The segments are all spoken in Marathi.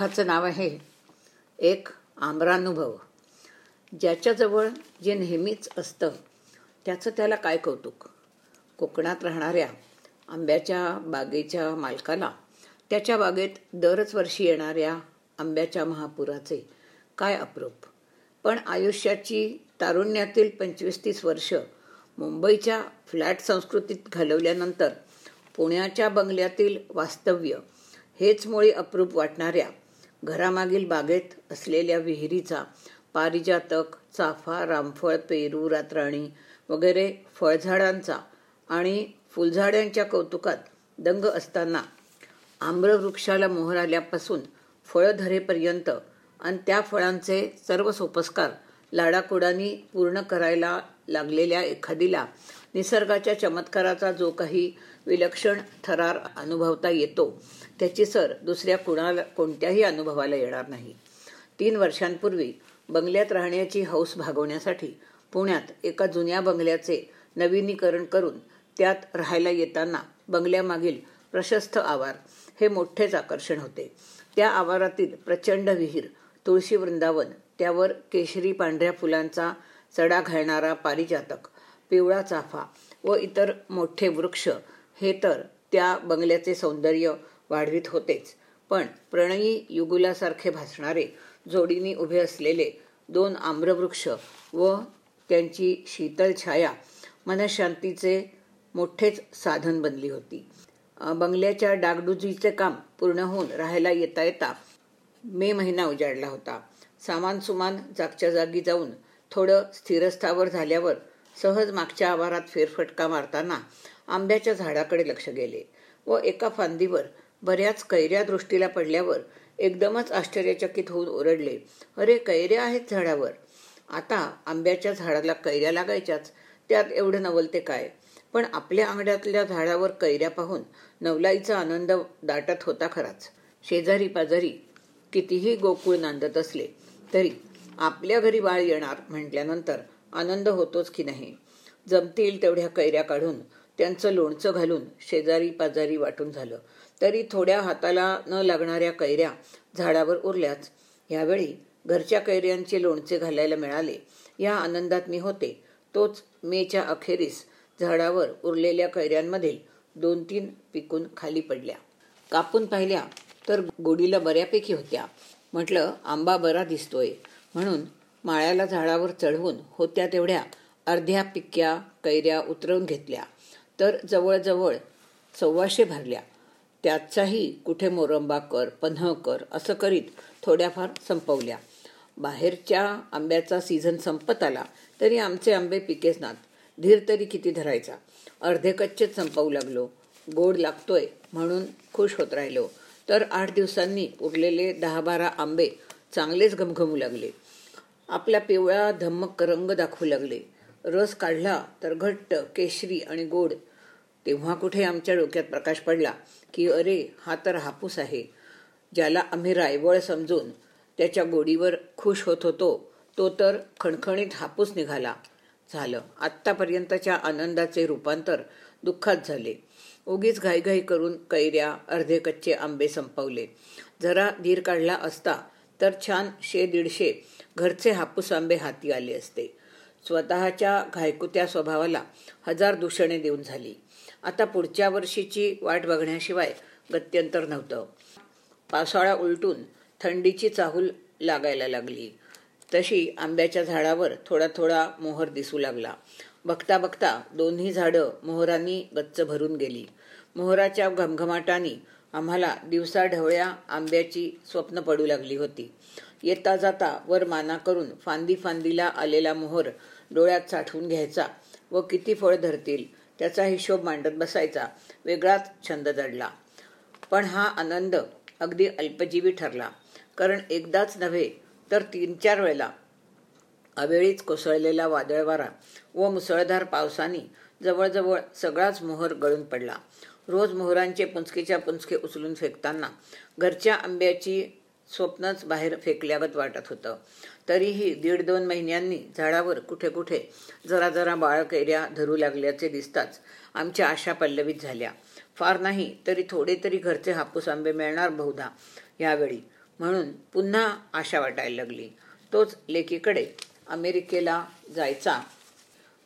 लेखाचं नाव आहे एक आम्रानुभव. ज्याच्याजवळ जे नेहमीच असतं त्याचं त्याला काय कौतुक? कोकणात राहणाऱ्या आंब्याच्या बागेच्या मालकाला त्याच्या बागेत दरच वर्षी येणाऱ्या आंब्याच्या महापुराचे काय अप्रूप? पण आयुष्याची तारुण्यातील पंचवीस तीस वर्ष मुंबईच्या फ्लॅट संस्कृतीत घालवल्यानंतर पुण्याच्या बंगल्यातील वास्तव्य हेच मुळी अप्रूप वाटणाऱ्या घरामागील बागेत असलेल्या विहिरीचा पारिजातक चाफा रामफळ पेरू रातराणी वगैरे फळझाडांचा आणि फुलझाडांच्या कौतुकात दंग असताना आम्रवृक्षाला मोहर आल्यापासून फळं धरेपर्यंत आणि त्या फळांचे सर्व सोपस्कार लाडाकुडांनी पूर्ण करायला लागलेल्या एखादीला निसर्गाच्या चमत्काराचा जो काही विलक्षण थरार अनुभवता येतो. त्याची सर दुसऱ्या कुणाला कोणत्याही अनुभवाला येणार नाही. तीन वर्षांपूर्वी बंगल्यात राहण्याची हौस भागवण्यासाठी पुण्यात एका जुन्या बंगल्याचे नवीनीकरण करून त्यात राहायला येताना बंगल्यामागील प्रशस्त आवार हे मोठेच आकर्षण होते. त्या आवारातील प्रचंड विहीर तुळशी वृंदावन त्यावर केशरी पांढऱ्या फुलांचा चढा घालणारा पारिजातक पिवळा चाफा व इतर मोठे वृक्ष हे तर त्या बंगल्याचे सौंदर्य वाढवित होतेच. पण प्रणयी युगुलासारखे भासणारे जोडीने उभे असलेले दोन आम्रवृक्ष व त्यांची शीतल छाया मनशांतीचे मोठेच साधन बनली होती. बंगल्याच्या डागडुजीचे काम पूर्ण होऊन राहायला येता येता मे महिना उजाडला होता. सामान सुमान जागच्या जागी जाऊन थोडं स्थिरस्थावर झाल्यावर सहज मागच्या आवारात फेरफटका मारताना आंब्याच्या झाडाकडे लक्ष गेले व एका फांदीवर बऱ्याच कैऱ्या दृष्टीला पडल्यावर एकदमच आश्चर्यचकित होऊन ओरडले अरे कैऱ्या आहेत झाडावर. आता आंब्याच्या झाडाला कैऱ्या लागायच्याच. त्यात एवढं नवलते काय पण आपल्या आंगड्यातल्या झाडावर कैऱ्या पाहून नवलाईचा आनंद दाटत होता खराच. शेजारी पाजारी कितीही गोकुळ नांदत असले तरी आपल्या घरी बाळ येणार म्हटल्यानंतर आनंद होतोच की नाही. जमतील तेवढ्या कैऱ्या काढून त्यांचं लोणचं घालून शेजारी पाजारी वाटून झालं. तरी थोड्या हाताला न लागणाऱ्या कैऱ्या झाडावर उरल्याच. ह्यावेळी घरच्या कैऱ्यांचे लोणचे घालायला मिळाले. या आनंदात मी होते. तोच मेच्या अखेरीस झाडावर उरलेल्या कैऱ्यांमधील दोन तीन पिकून खाली पडल्या. कापून पाहिल्या तर गोडीला बऱ्यापैकी होत्या. म्हटलं आंबा बरा दिसतोय. म्हणून माळ्याला झाडावर चढवून होत्या तेवढ्या अर्ध्या पिक्या कैऱ्या उतरवून घेतल्या. तर जवळजवळ सव्वाशे भरल्या. त्याचाही कुठे मोरंबा कर पन्ह कर असं करीत थोड्याफार संपवल्या. बाहेरच्या आंब्याचा सीझन संपत आला तरी आमचे आंबे पिकेच नात. धीर तरी किती धरायचा? अर्धे कच्चेच संपवू लागलो. गोड लागतोय म्हणून खुश होत राहिलो. तर आठ दिवसांनी उरलेले दहा बारा आंबे चांगलेच घमघमू लागले. आपला पिवळा धम्मक रंग दाखवू लागले. रस काढला तर घट्ट केशरी आणि गोड तेव्हा कुठे आमच्या डोक्यात प्रकाश पडला की अरे हा तर हापूस आहे. ज्याला आम्ही रायवळ समजून त्याच्या गोडीवर खुश होत होतो तो तर खणखणीत हापूस निघाला. झालं. आत्तापर्यंतच्या आनंदाचे रूपांतर दुःखात झाले. उगीच घाईघाई करून कैऱ्या अर्धे कच्चे आंबे संपवले. जरा धीर काढला असता तर छान शे दीडशे घरचे हापूस आंबे हाती आले असते. स्वतःच्या घायकुत्या स्वभावाला हजार दूषणे देऊन झाली. आता पुढच्या वर्षीची वाट बघण्याशिवाय गत्यंतर नव्हतं. पावसाळा उलटून थंडीची चाहूल लागायला लागली. तशी आंब्याच्या झाडावर थोडा थोडा मोहर दिसू लागला. बघता बघता दोन्ही झाडं मोहरांनी गच्च भरून गेली. मोहराच्या घमघमाटानी आम्हाला दिवसा ढवळ्या आंब्याची स्वप्न पडू लागली होती. येता जाता वर माना करून फांदी फांदीला आलेला मोहर डोळ्यात साठवून घ्यायचा व किती फळ धरतील त्याचा हिशोब मांडत बसायचा. वेगळाच छंद जडला पण हा आनंद अगदी अल्पजीवी ठरला. कारण एकदाच नव्हे तर तीन चार वेळेला. अवेळीच कोसळलेला वादळवारा व मुसळधार पावसाने जवळजवळ सगळाच मोहर गळून पडला. रोज मोहरांचे पुंचकीच्या पुंचके उचलून फेकताना घरच्या आंब्याची स्वप्नच बाहेर फेकल्यागत वाटत होतं. तरीही दीड दोन महिन्यांनी झाडावर कुठे कुठे जरा जरा बाळकैऱ्या धरू लागल्याचे दिसताच आमच्या आशा पल्लवित झाल्या. फार नाही तरी थोडे तरी घरचे हापूस आंबे मिळणार बहुधा यावेळी. म्हणून पुन्हा आशा वाटायला लागली. तोच लेकीकडे अमेरिकेला जायचा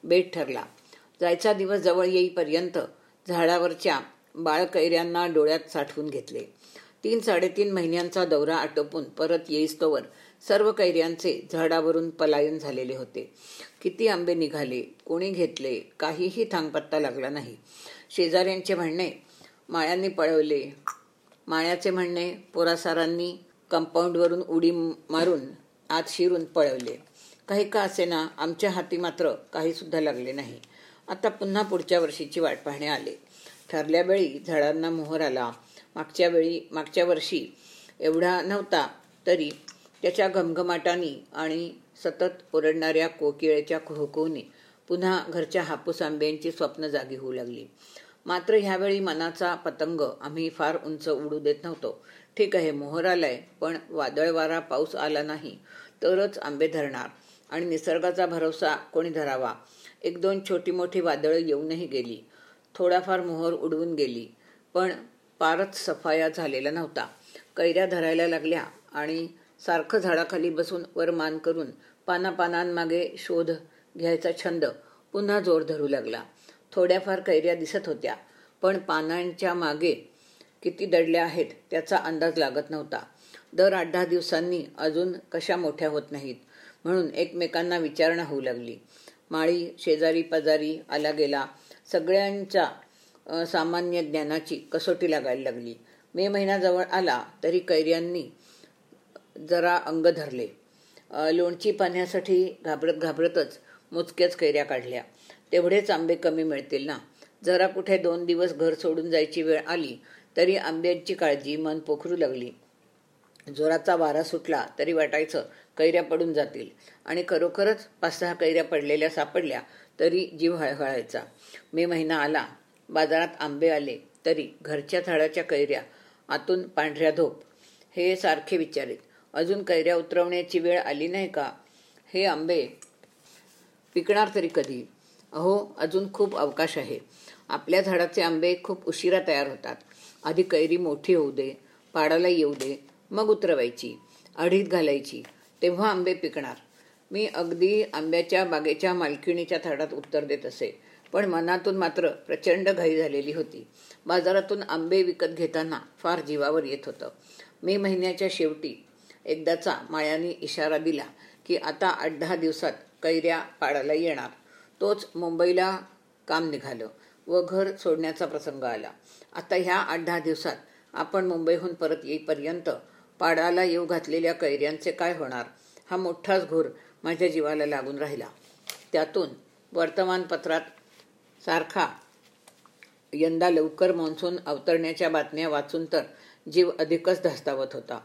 बेट ठरला. जायचा दिवस जवळ येईपर्यंत झाडावरच्या बाळकैऱ्यांना डोळ्यात साठवून घेतले. तीन साडेतीन महिन्यांचा दौरा आटोपून परत येईस्तोवर सर्व कैऱ्यांचे झाडावरून पलायन झालेले होते. किती आंबे निघाले कोणी घेतले काहीही थांगपत्ता लागला नाही. शेजाऱ्यांचे म्हणणे माळ्यांनी पळवले. माळ्याचे म्हणणे पोरासारांनी कंपाऊंडवरून उडी मारून आत शिरून पळवले. काही का असेना आमच्या हाती मात्र काही सुद्धा लागले नाही. आता पुन्हा पुढच्या वर्षीची वाट पाहणे आले. ठरल्यावेळी झाडांना मोहर आला. मागच्या वेळी मागच्या वर्षी एवढा नव्हता तरी त्याच्या घमघमाटानी आणि सतत ओरडणाऱ्या कोकिळेच्या खोकोने पुन्हा घरच्या हापूस आंब्यांची स्वप्न जागी होऊ लागली. मात्र ह्यावेळी मनाचा पतंग आम्ही फार उंच उडू देत नव्हतो. ठीक आहे मोहर आलाय पण वादळवारा पाऊस आला नाही तरच आंबे धरणार आणि निसर्गाचा भरोसा कोणी धरावा? एक दोन छोटी मोठी वादळं येऊनही गेली. थोडाफार मोहर उडवून गेली. पण पारच सफाया झालेला नव्हता. कैऱ्या धरायला लागल्या आणि सारखं झाडाखाली बसून वर मान करून पानापानांमागे शोध घ्यायचा छंद पुन्हा जोर धरू लागला. थोड्याफार कैऱ्या दिसत होत्या पण पानांच्या मागे किती दडल्या आहेत त्याचा अंदाज लागत नव्हता. दर आठ दहा दिवसांनी अजून कशा मोठ्या होत नाहीत म्हणून एकमेकांना विचारणा होऊ लागली. माळी शेजारी पाजारी आला गेला. सगळ्यांच्या सामान्य ज्ञानाची कसोटी लागायला लागली. मे महिना जवळ आला तरी कैर्यांनी जरा अंग धरले. लोणची पाण्यासाठी घाबरत घाबरतच मोजक्याच कैऱ्या काढल्या. तेवढेच आंबे कमी मिळतील ना? जरा कुठे दोन दिवस घर सोडून जायची वेळ आली तरी आंब्यांची काळजी मन पोखरू लागली. जोराचा वारा सुटला तरी वाटायचं कैऱ्या पडून जातील. आणि खरोखरच पाच सहा कैऱ्या पडलेल्या सापडल्या तरी जीव हळहळायचा. मे महिना आला बाजारात आंबे आले तरी घरच्या झाडाच्या कैऱ्या आतून पांढऱ्या धोप. हे सारखे विचारित. अजून कैऱ्या उतरवण्याची वेळ आली नाही का? हे आंबे पिकणार तरी कधी? अहो अजून खूप अवकाश आहे. आपल्या झाडाचे आंबे खूप उशिरा तयार होतात. आधी कैरी मोठी होऊ दे पाडाला येऊ दे मग उतरवायची अडीत घालायची तेव्हा आंबे पिकणार. मी अगदी आंब्याच्या बागेच्या मालकिणीच्या थाटात उत्तर देत असे. पण मनातून मात्र प्रचंड घाई झालेली होती. बाजारातून आंबे विकत घेताना फार जीवावर येत होतं. मे महिन्याच्या शेवटी एकदाचा मायाने इशारा दिला की आता आठ दहा दिवसात कैऱ्या पाडायला येणार. तोच मुंबईला काम निघालं व घर सोडण्याचा प्रसंग आला. आता ह्या आठ दहा दिवसात आपण मुंबईहून परत येईपर्यंत पाडाला येऊ घातलेल्या कैऱ्यांचे काय होणार? हा मोठाच घोर माझ्या जीवाला लागून राहिला. त्यातून वर्तमानपत्रात सारखा. यंदा लवकर मान्सून अवतरण्याच्या बातम्या वाचून तर जीव अधिकच धास्तावत होता.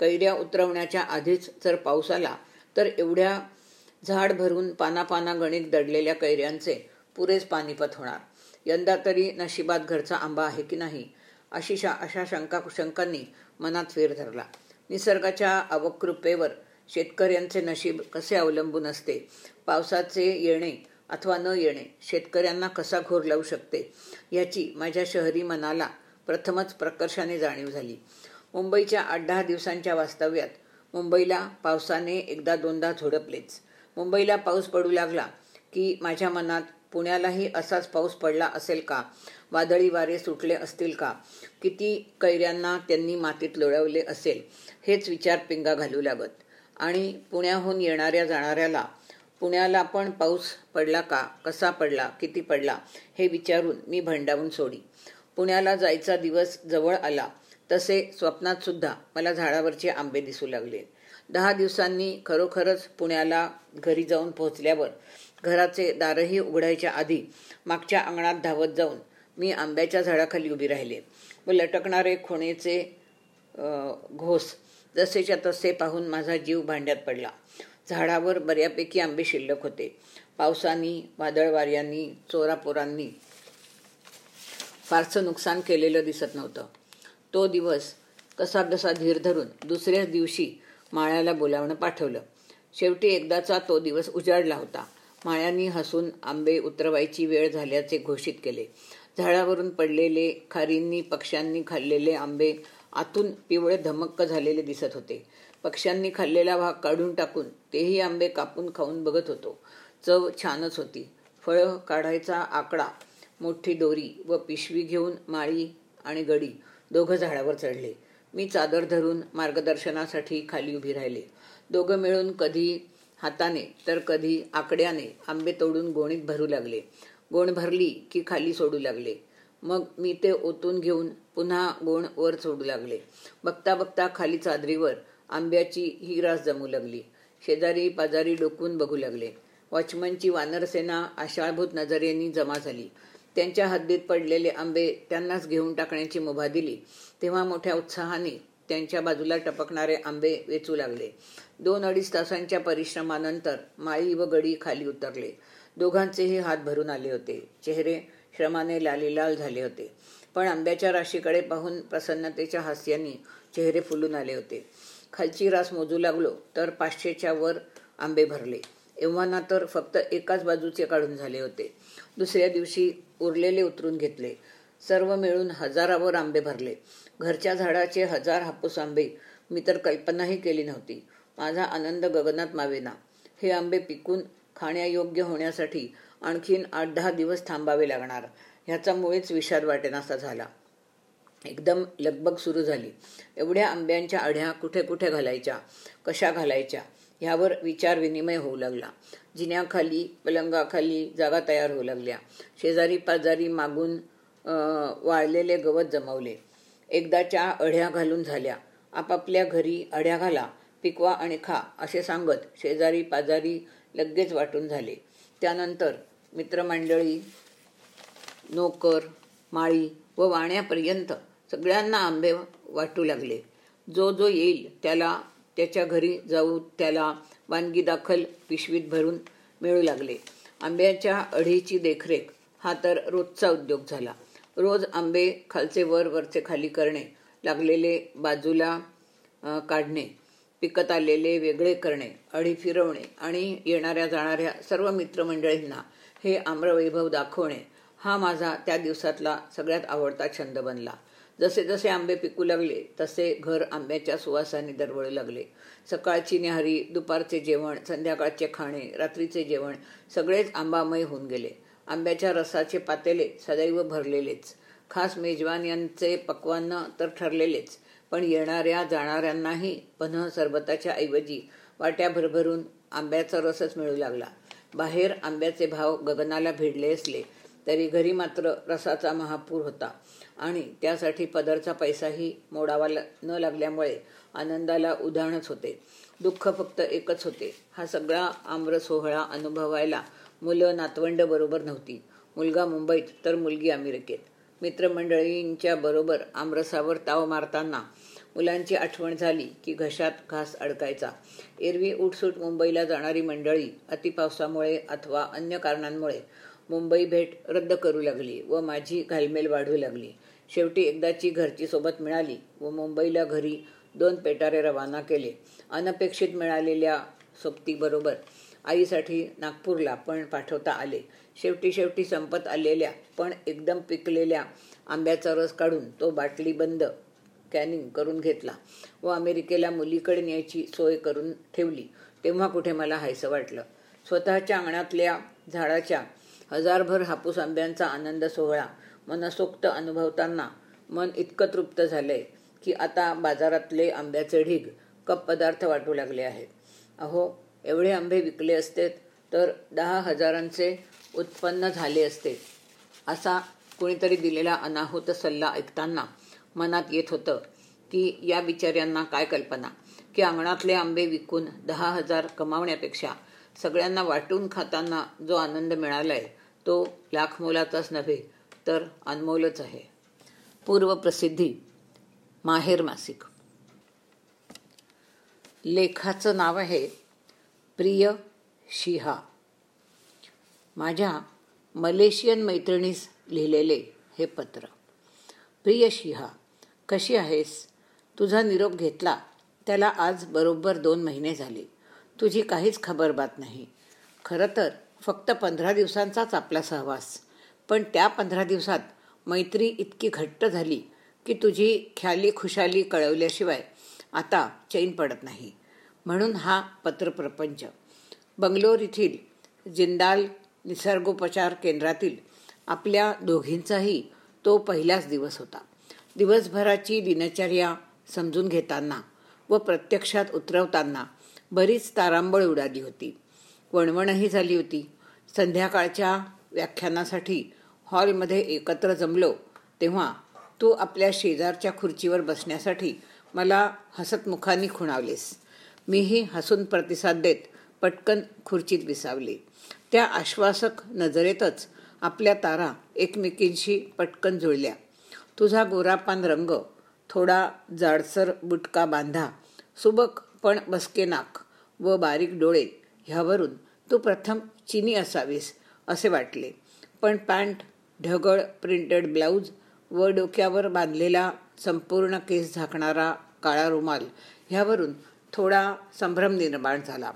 कैऱ्या उतरवण्याच्या आधीच जर पाऊस आला तर एवढ्या झाड भरून पानापाना गणित दडलेल्या कैऱ्यांचे पुरेच पानिपत होणार. यंदा तरी नशिबात घरचा आंबा आहे की नाही अशी शा अशा शंका शंकांनी मनात फेर धरला. निसर्गाच्या अवकृपेवर शेतकऱ्यांचे नशीब कसे अवलंबून असते? पावसाचे येणे अथवा न येणे शेतकऱ्यांना कसा घोर लावू शकते याची माझ्या शहरी मनाला प्रथमच प्रकर्षाने जाणीव झाली. मुंबईच्या आठ दहा दिवसांच्या वास्तव्यात मुंबईला पावसाने एकदा दोनदा झोडपलेच. मुंबईला पाऊस पडू लागला की माझ्या मनात पुण्यालाही असाच पाऊस पडला असेल का? वादळी वारे सुटले असतील का? किती कैऱ्यांना त्यांनी मातीत लोळवले असेल? हेच विचार पिंगा घालू लागत. आणि पुण्याहून येणाऱ्या जाणाऱ्याला पुण्याला पण पाऊस पडला का? कसा पडला? किती पडला? हे विचारून मी भंडावून सोडी पुण्याला जायचा दिवस जवळ आला. तसे स्वप्नात सुद्धा मला झाडावरचे आंबे दिसू लागले. दहा दिवसांनी खरोखरच पुण्याला घरी जाऊन पोहोचल्यावर घराचे दारही उघडायच्या आधी मागच्या अंगणात धावत जाऊन मी आंब्याच्या झाडाखाली उभी राहिले व लटकणारे खुणेचे घोस जसेच्या तसे पाहून माझा जीव भांड्यात पडला. झाडावर बऱ्यापैकी आंबे शिल्लक होते. पावसानी वादळवाऱ्यांनी चोरापोरांनी फारसं नुकसान केलेलं दिसत नव्हतं. तो दिवस कसा बसा धीर धरून दुसऱ्याच दिवशी माळ्याला बोलावणं पाठवलं. शेवटी एकदाचा तो दिवस उजाडला होता. माळ्यांनी हसून आंबे उतरवायची वेळ झाल्याचे घोषित केले. झाडावरून पडलेले खारींनी पक्ष्यांनी खाल्लेले आंबे आतून पिवळे धमक्क झालेले दिसत होते. पक्ष्यांनी खाल्लेला भाग काढून टाकून तेही आंबे कापून खाऊन बघत होतो. चव छानच होती. फळं काढायचा आकडा मोठी दोरी व पिशवी घेऊन माळी आणि गडी दोघं झाडावर चढले. मी चादर धरून मार्गदर्शनासाठी खाली उभी राहिले. दोघं मिळून कधी हाताने तर कधी आकड्याने आंबे तोडून गोणीत भरू लागले. गोण भरली की खाली सोडू लागले. मग मी ते ओतून घेऊन पुन्हा गोण वर सोडू लागले. बघता बघता खाली चादरीवर आंब्याची ही रास जमू लागली. शेजारी पाजारी डोकून बघू लागले. वॉचमनची वानरसेना आशाळभूत नजरेनी जमा झाली. त्यांच्या हद्दीत पडलेले आंबे त्यांनाच घेऊन टाकण्याची मुभा दिली. तेव्हा मोठ्या उत्साहाने त्यांच्या बाजूला टपकणारे आंबे वेचू लागले. दोन अडीच तासांच्या परिश्रमानंतर माळी व गडी खाली उतरले. दोघांचेही हात भरून आले होते. चेहरे श्रमाने लालीलाल झाले होते. पण आंब्याच्या राशीकडे पाहून प्रसन्नतेच्या हास्याने चेहरे फुलून आले होते. खालची रास मोजू लागलो तर पाचशेच्या वर आंबे भरले. एव्हाना तर फक्त एकाच बाजूचे काढून झाले होते. दुसऱ्या दिवशी उरलेले उतरून घेतले. सर्व मिळून हजारावर आंबे भरले. घरच्या झाडाचे हजार हापूस आंबे मी तर कल्पनाही केली नव्हती. माझा आनंद गगनात मावेना. हे आंबे पिकून खाण्यायोग्य होण्यासाठी आणखीन आठ दहा दिवस थांबावे लागणार. ह्याचा मुळेच विषाद वाटेनासा झाला. एकदम लगबग सुरू झाली. एवढ्या आंब्यांच्या अढ्या कुठे कुठे घालायच्या? कशा घालायच्या? ह्यावर विचार विनिमय होऊ लागला. जिन्याखाली पलंगाखाली जागा तयार होऊ लागल्या. शेजारी पाजारी मागून वाळलेले गवत जमवले. एकदाच्या अढ्या घालून झाल्या. आपापल्या घरी अढ्या घाला पिकवा आणि खा असे सांगत शेजारी पाजारी लगेच वाटून झाले. त्यानंतर मित्रमंडळी नोकर माळी व वाण्यापर्यंत सगळ्यांना आंबे वाटू लागले. जो जो येईल त्याला त्याच्या घरी जाऊ त्याला वानगी दाखल पिशवीत भरून मिळू लागले. आंब्याच्या अढीची देखरेख हा तर रोजचा उद्योग झाला. रोज आंबे खालचे वर वरचे खाली करणे लागलेले बाजूला काढणे पिकत आलेले वेगळे करणे अढी फिरवणे आणि येणाऱ्या जाणाऱ्या सर्व मित्रमंडळींना हे आम्रवैभव दाखवणे हा माझा त्या दिवसातला सगळ्यात आवडता छंद बनला. जसे जसे आंबे पिकू लागले तसे घर आंब्याच्या सुवासाने दरवळू लागले. सकाळची न्याहारी दुपारचे जेवण संध्याकाळचे खाणे रात्रीचे जेवण सगळेच आंबामय होऊन गेले. आंब्याच्या रसाचे पातेले सदैव भरलेलेच. खास मेजवान यांचे पक्वान तर ठरलेलेच. पण येणाऱ्या जाणाऱ्यांनाही पन्ह सरबताच्या ऐवजी वाट्या भरभरून आंब्याचा रसच मिळू लागला. बाहेर आंब्याचे भाव गगनाला भिडले असले तरी घरी मात्र रसाचा महापूर होता. आणि त्यासाठी पदरचा पैसाही मोडावा न लागल्यामुळे आनंदाला उधाणच होते. दुःख फक्त एकच होते. हा सगळा आम्र सोहळा अनुभवायला मुलं नातवंड बरोबर नव्हती. मुलगा मुंबईत तर मुलगी अमेरिकेत. मित्रमंडळींच्या बरोबर आमरसावर ताव मारताना मुलांची आठवण झाली की घशात घास अडकायचा. एरवी उठसूट मुंबईला जाणारी मंडळी अतिपावसामुळे अथवा अन्य कारणांमुळे मुंबई भेट रद्द करू लागली व माझी घालमेल वाढू लागली. शेवटी एकदाची घरची सोबत मिळाली व मुंबईला घरी दोन पेटारे रवाना केले. अनपेक्षित मिळालेल्या सोबतीबरोबर आईसाठी नागपूरला पण पाठवता आले. शेवटी शेवटी संपत आलेल्या पण एकदम पिकलेल्या आंब्याचा रस काढून तो बाटली बंद कॅनिंग करून घेतला व अमेरिकेला मुलीकडे न्यायची सोय करून ठेवली. तेव्हा कुठे मला हायसं वाटलं. स्वतःच्या अंगणातल्या झाडाच्या हजारभर हापूस आंब्यांचा आनंद सोहळा मनसोक्त अनुभवताना मन इतकं तृप्त झालंय की आता बाजारातले आंब्याचे ढीग कप पदार्थ वाटू लागले आहेत. अहो एवढे आंबे विकले असते तर दहा हजारांचे उत्पन्न झाले असते. असा कुणीतरी दिलेला अनाहूत सल्ला ऐकताना मनात येत होतं की या बिचाऱ्यांना काय कल्पना? की अंगणातले आंबे विकून दहा हजार कमावण्यापेक्षा सगळ्यांना वाटून खाताना जो आनंद मिळालाय तो लाख मोलाचाच नव्हे तर अनमोलच आहे. पूर्वप्रसिद्धी माहेर मासिक. लेखाचं नाव आहे प्रिय शिहा. माझ्या मलेशियन मैत्रिणीस लिहिलेले हे पत्र. प्रिय शिहा कशी आहेस? तुझा निरोप घेतला. त्याला आज बरोबर दोन महिने झाले. तुझी काहीच खबरबात नाही. खरं तर फक्त पंधरा दिवसांचाच आपला सहवास. पण त्या पंधरा दिवसात मैत्री इतकी घट्ट झाली की तुझी ख्याली खुशाली कळवल्याशिवाय आता चैन पडत नाही. म्हणून हा पत्रप्रपंच बंगलोर येथील जिंदाल निसर्गोपचार केंद्रातील आपल्या दोघींचाही तो पहिलाच दिवस होता. दिवसभराची दिनचर्या समजून घेताना व प्रत्यक्षात उतरवताना बरीच तारांबळ उडाली होती. वणवणही झाली होती. संध्याकाळच्या व्याख्यानासाठी हॉलमध्ये एकत्र जमलो तेव्हा तू आपल्या शेजारच्या खुर्चीवर बसण्यासाठी मला हसतमुखानी खुणावलेस. मीही हसून प्रतिसाद देत पटकन खुर्चीत विसावले. त्या आश्वासक नजरेतच आपल्या तारा एकमेकींशी पटकन जुळल्या. तुझा गोरापान रंग थोडा जाडसर बुटका बांधा सुबक पण बसके नाक व बारीक डोळे ह्यावरून तू प्रथम चिनी असावीस. असे वाटले. पण पॅन्ट ढगळ प्रिंटेड ब्लाऊज व डोक्यावर बांधलेला संपूर्ण केस झाकणारा काळा रुमाल ह्यावरून थोडा संभ्रम निर्माण झाला.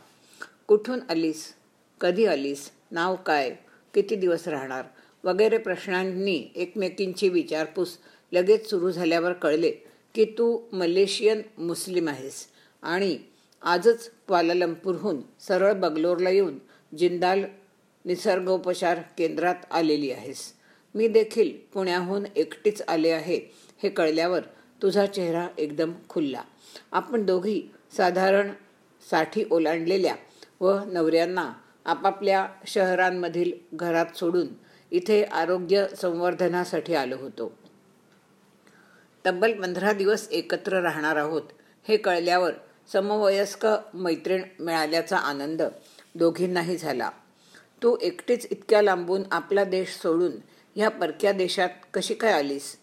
कुठून आलीस? कधी आलीस? नाव काय? किती दिवस राहणार? वगैरे प्रश्नांनी एकमेकींची विचारपूस लगेच सुरू झाल्यावर कळले की तू मलेशियन मुस्लिम आहेस आणि आजच क्वालालंपूरहून सरळ बंगलोरला येऊन जिंदाल निसर्गोपचार केंद्रात आलेली आहेस. मी देखील पुण्याहून एकटीच आले आहे. हे कळल्यावर तुझा चेहरा एकदम खुलला. आपण दोघी साधारणसाठी ओलांडलेल्या व नवऱ्यांना आपापल्या शहरांमधील घरात सोडून इथे आरोग्य संवर्धनासाठी आलो होतो. तब्बल पंधरा दिवस एकत्र राहणार आहोत. हे कळल्यावर समवयस्क मैत्रीण मिळाल्याचा आनंद दोघींनाही झाला. तू एकटीच इतक्या लांबून आपला देश सोडून ह्या परक्या देशात कशी काय आलीस?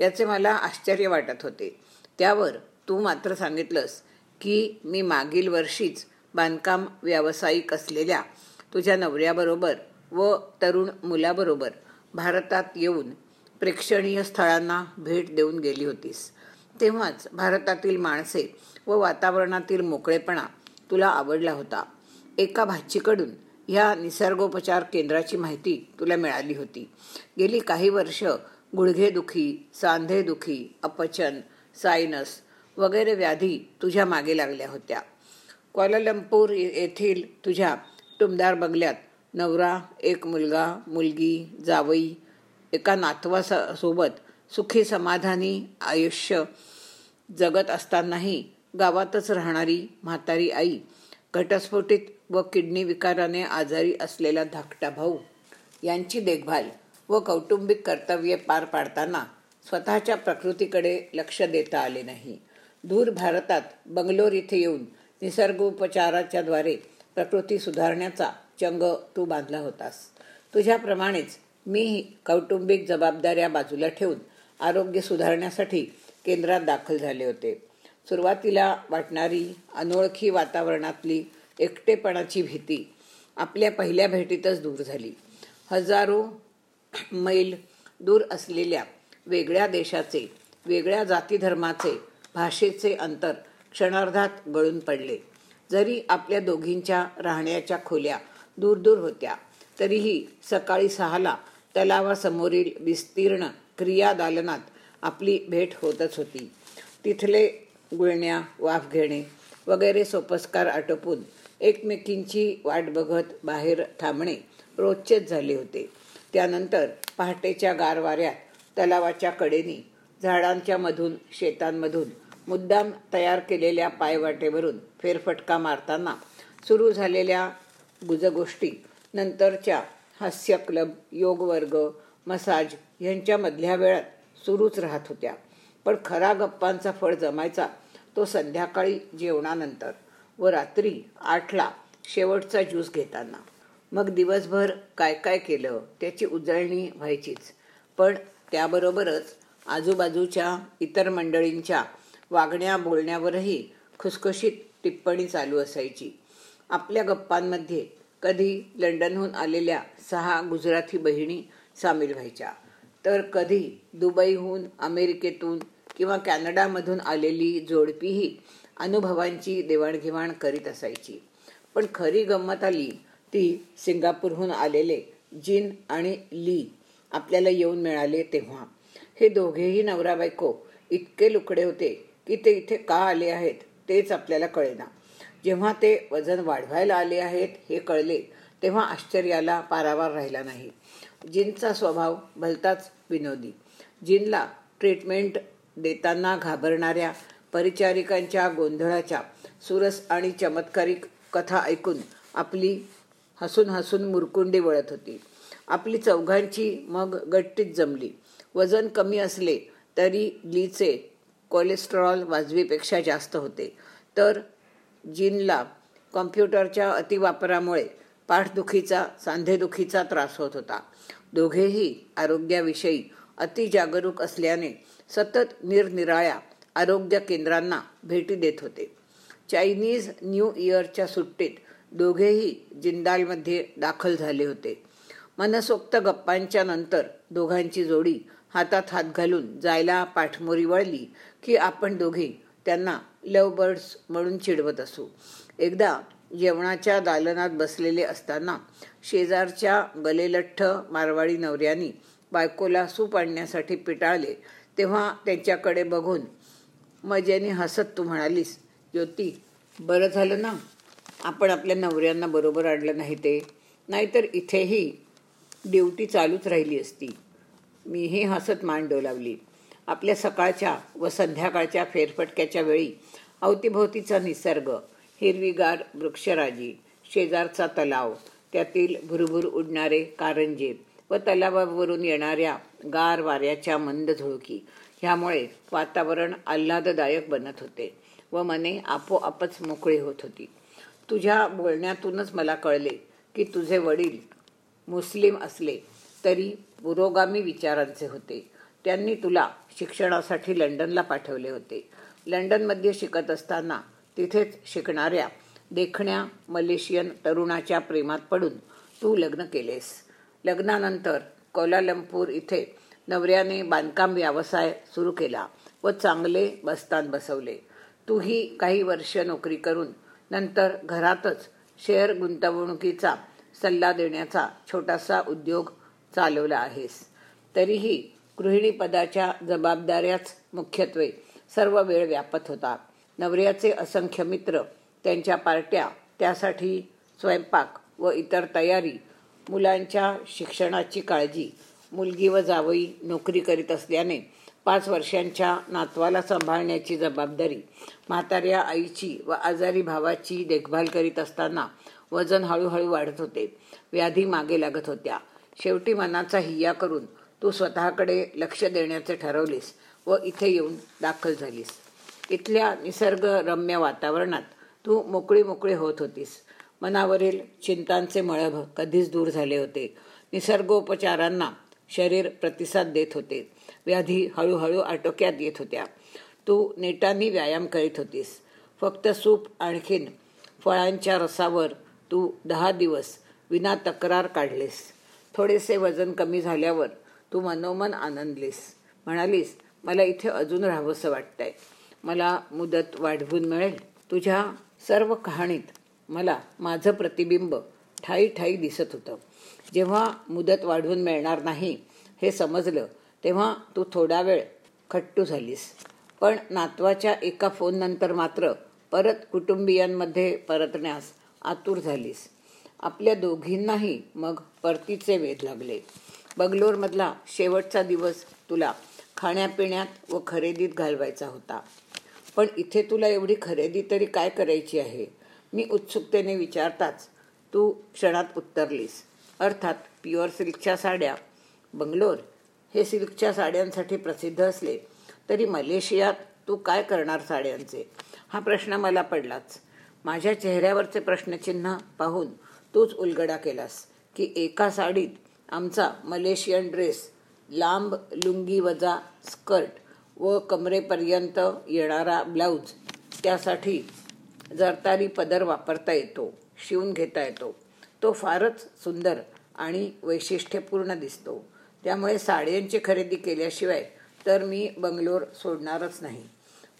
याचे मला आश्चर्य वाटत होते. त्यावर तू मात्र सांगितलंस की मी मागील वर्षीच बांधकाम व्यावसायिक असलेल्या तुझ्या नवऱ्याबरोबर व तरुण मुलाबरोबर भारतात येऊन प्रेक्षणीय स्थळांना भेट देऊन गेली होतीस. तेव्हाच भारतातील माणसे व वातावरणातील मोकळेपणा तुला आवडला होता. एका भाचीकडून ह्या निसर्गोपचार केंद्राची माहिती तुला मिळाली होती. गेली काही वर्ष गुडघेदुखी सांधेदुखी अपचन सायनस वगैरे व्याधी तुझ्या मागे लागल्या होत्या. क्वालालंपूर येथील तुझ्या टुमदार बंगल्यात नवरा एक मुलगा मुलगी जावई एका नातवासोबत सुखी समाधानी आयुष्य जगत असतानाही गावातच राहणारी म्हातारी आई घटस्फोटित व किडनी विकाराने आजारी असलेला धाकटा भाऊ यांची देखभाल व कौटुंबिक कर्तव्ये पार पाडताना स्वतःच्या प्रकृतीकडे लक्ष देता आले नाही. दूर भारतात बंगलोर इथे येऊन निसर्गोपचाराच्या द्वारे प्रकृती सुधारण्याचा चंग तू बांधला होतास. तुझ्याप्रमाणेच मी कौटुंबिक जबाबदाऱ्या बाजूला ठेवून आरोग्य सुधारण्यासाठी केंद्रात दाखल झाले होते. सुरुवातीला वाटणारी अनोळखी वातावरणातली एकटेपणाची भीती आपल्या पहिल्या भेटीतच दूर झाली. हजारो मैल दूर असलेल्या वेगळ्या देशाचे वेगळ्या जातीधर्माचे भाषेचे अंतर क्षणार्धात गळून पडले. जरी आपल्या दोघींच्या राहण्याच्या खोल्या दूर दूर होत्या तरीही सकाळी सहाला तलावासमोरील विस्तीर्ण क्रियादालनात आपली भेट होतच होती. तिथले गुळण्या वाफ घेणे वगैरे सोपस्कार आटोपून एकमेकींची वाट बघत बाहेर थांबणे रोजचेच झाले होते. त्यानंतर पहाटेच्या गारवाऱ्यात तलावाच्या कडेनी झाडांच्या मधून शेतांमधून मुद्दाम तयार केलेल्या पायवाटेवरून फेरफटका मारताना सुरू झालेल्या गुजगोष्टी नंतरच्या हास्य क्लब योग वर्ग मसाज यांच्यामधल्या वेळात सुरूच राहत होत्या. पण खरा गप्पांचा फळ जमायचा तो संध्याकाळी जेवणानंतर. व रात्री आठला शेवटचा ज्यूस घेताना. मग दिवसभर काय काय केलं त्याची उजळणी व्हायचीच. पण त्याबरोबरच आजूबाजूच्या इतर मंडळींच्या वागण्या बोलण्यावरही खुसखुशीत टिप्पणी चालू असायची. आपल्या गप्पांमध्ये कधी लंडनहून आलेल्या सहा गुजराती बहिणी सामील व्हायच्या. तर कधी दुबईहून अमेरिकेतून किंवा कॅनडामधून आलेली जोडपीही अनुभवांची देवाणघेवाण करीत असायची. पण खरी गंमत आली ती सिंगापूरहून आलेले जिन आणि ली आपल्याला येऊन मिळाले तेव्हा. हे दोघेही नवरा बायको इतके लुकडे होते की ते इथे का आले आहेत तेच आपल्याला कळेना. जेव्हा ते वजन वाढवायला आले आहेत हे कळले तेव्हा आश्चर्याला पारावार राहिला नाही. जिनचा स्वभाव भलताच विनोदी. जिनला ट्रीटमेंट देताना घाबरणाऱ्या परिचारिकांच्या गोंधळाच्या सुरस आणि चमत्कारिक कथा ऐकून आपली हसून हसून मुरकुंडी वळत होती. आपली चौघांची मग गट्टीत जमली. वजन कमी असले तरी लीचे कोलेस्ट्रॉल वाजवीपेक्षा जास्त होते. तर जीनला कॉम्प्युटरच्या अतिवापरामुळे पाठदुखीचा सांधेदुखीचा त्रास होत होता. दोघेही आरोग्याविषयी अतिजागरूक असल्याने सतत निरनिराळ्या आरोग्य केंद्रांना भेटी देत होते. चायनीज न्यू इयरच्या सुट्टीत दोघेही जिंदालमध्ये दाखल झाले होते. मनसोक्त गप्पांच्या नंतर दोघांची जोडी हातात हात घालून जायला पाठमोरी वळली की आपण दोघे त्यांना लव बर्ड्स म्हणून चिडवत असू. एकदा जेवणाच्या दालनात बसलेले असताना शेजारच्या गलेलठ्ठ मारवाडी नवऱ्यानी बायकोला सूप आणण्यासाठी पिटाळले तेव्हा त्यांच्याकडे बघून मजेने हसत तू म्हणालीस ज्योती बरं झालं ना? आपण आपल्या नवऱ्यांना बरोबर आणलं नाही ते. नाहीतर इथेही ड्युटी चालूच राहिली असती. मीही हसत मान डोलावली. आपल्या सकाळच्या व संध्याकाळच्या फेरफटक्याच्या वेळी अवतीभोवतीचा निसर्ग हिरवीगार वृक्षराजी शेजारचा तलाव त्यातील भुरभुर उडणारे कारंजे व तलावावरून येणाऱ्या गार वाऱ्याच्या मंद झुळकी ह्यामुळे वातावरण आल्हाददायक बनत होते व मने आपोआपच मोकळी होत होती. तुझ्या बोलण्यातूनच मला कळले की तुझे वडील मुस्लिम असले तरी पुरोगामी विचारांचे होते. त्यांनी तुला शिक्षणासाठी लंडनला पाठवले होते. लंडनमध्ये शिकत असताना तिथेच शिकणाऱ्या देखण्या मलेशियन तरुणाच्या प्रेमात पडून तू लग्न केलेस. लग्नानंतर कोलालंपूर इथे नवऱ्याने बांधकाम व्यवसाय सुरू केला व चांगले बस्तान बसवले. तूही काही वर्ष नोकरी करून नंतर घरातच शेअर गुंतवणुकीचा सल्ला देण्याचा छोटासा उद्योग चालवला आहेस. तरीही गृहिणीपदाच्या जबाबदाऱ्याच मुख्यत्वे सर्व वेळ व्यापत होता. नवऱ्याचे असंख्य मित्र त्यांच्या पार्ट्या त्यासाठी स्वयंपाक व इतर तयारी मुलांच्या शिक्षणाची काळजी मुलगी व जावई नोकरी करीत असल्याने पाच वर्षांच्या नातवाला सांभाळण्याची जबाबदारी म्हाताऱ्या आईची व आजारी भावाची देखभाल करीत असताना वजन हळूहळू वाढत होते. व्याधी मागे लागत होत्या. शेवटी मनाचा हिया करून तू स्वतःकडे लक्ष देण्याचे ठरवलीस व इथे येऊन दाखल झालीस. इथल्या निसर्गरम्य वातावरणात तू मोकळी मोकळी होत होतीस. मनावरील चिंतांचे मळभ कधीच दूर झाले होते. निसर्गोपचारांना शरीर प्रतिसाद देत होते. व्याधी हळूहळू आटोक्यात येत होत्या. तू नेटानी व्यायाम करीत होतीस. फक्त सूप आणखीन फळांच्या रसावर तू दहा दिवस विना तक्रार काढलीस. थोडेसे वजन कमी झाल्यावर तू मनोमन आनंदलीस. म्हणालीस मला इथे अजून राहावंसं वाटतंय. मला मुदत वाढवून मिळेल. तुझ्या सर्व कहाणीत मला माझं प्रतिबिंब ठाई ठाई दिसत होतं. जेव्हा मुदत वाढवून मिळणार नाही हे समजलं तेव्हा तू थोडा वेळ खट्टू झालीस. पण नातवाच्या एका फोननंतर मात्र परत कुटुंबियांमध्ये परतण्यास आतुर झालीस. आपल्या दोघींनाही मग परतीचे वेध लागले. बंगलोरमधला शेवटचा दिवस तुला खाण्यापिण्यात व खरेदीत घालवायचा होता. पण इथे तुला एवढी खरेदी तरी काय करायची आहे? मी उत्सुकतेने विचारताच तू क्षणात उत्तरलीस. अर्थात प्युअर सिल्कच्या साड्या. बंगलोर हे सिल्कच्या साड्यांसाठी प्रसिद्ध असले तरी मलेशियात तू काय करणार साड्यांचे? हा प्रश्न मला पडलाच. माझ्या चेहऱ्यावरचे प्रश्नचिन्ह पाहून तूच उलगडा केलास की एका साडीत आमचा मलेशियन ड्रेस लांब लुंगी वजा स्कर्ट व कमरेपर्यंत येणारा ब्लाऊज त्यासाठी जरतारी पदर वापरता येतो शिवून घेता येतो. तो फारच सुंदर आणि वैशिष्ट्यपूर्ण दिसतो. त्यामुळे साड्यांची खरेदी केल्याशिवाय तर मी बंगलोर सोडणारच नाही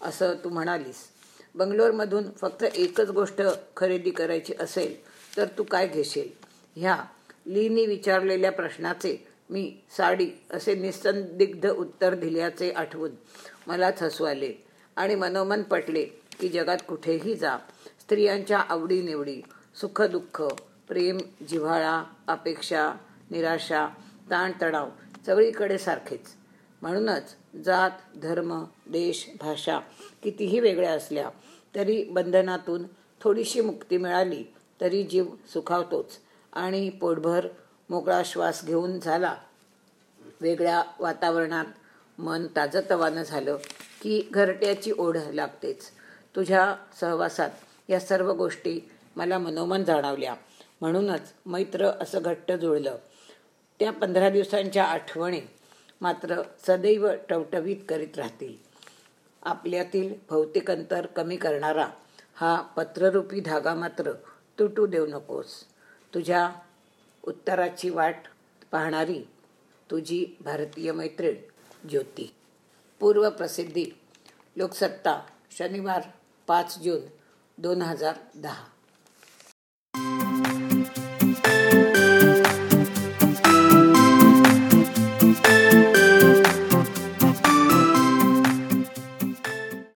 असं तू म्हणालीस. बंगलोरमधून फक्त एकच गोष्ट खरेदी करायची असेल तर तू काय घेशील? ह्या लीनी विचारलेल्या प्रश्नाचे मी साडी असे निसंदिग्ध उत्तर दिल्याचे आठवून मलाच हसू आले आणि मनोमन पटले की जगात कुठेही जा. स्त्रियांच्या आवडीनिवडी सुखदुःख प्रेम जिव्हाळा अपेक्षा निराशा ताणतणाव सगळीकडे सारखेच. म्हणूनच जात धर्म देश भाषा कितीही वेगळ्या असल्या तरी बंधनातून थोडीशी मुक्ती मिळाली तरी जीव सुखावतोच आणि पोटभर मोकळा श्वास घेऊन झाला. वेगळ्या वातावरणात मन ताजतवानं झालं की घरट्याची ओढ लागतेच. तुझ्या सहवासात या सर्व गोष्टी मला मनोमन जाणवल्या. म्हणूनच मैत्र असं घट्ट जुळलं. त्या पंधरा दिवसांच्या आठवणी मात्र सदैव टवटवीत करीत राहतील. आपल्यातील भौतिक अंतर कमी करणारा हा पत्ररूपी धागा मात्र तुटू देऊ नकोस. तुझ्या उत्तराची वाट पाहणारी तुझी भारतीय मैत्रीण ज्योती. पूर्व प्रसिद्धी लोकसत्ता शनिवार पाच जून दोन हजार दहा.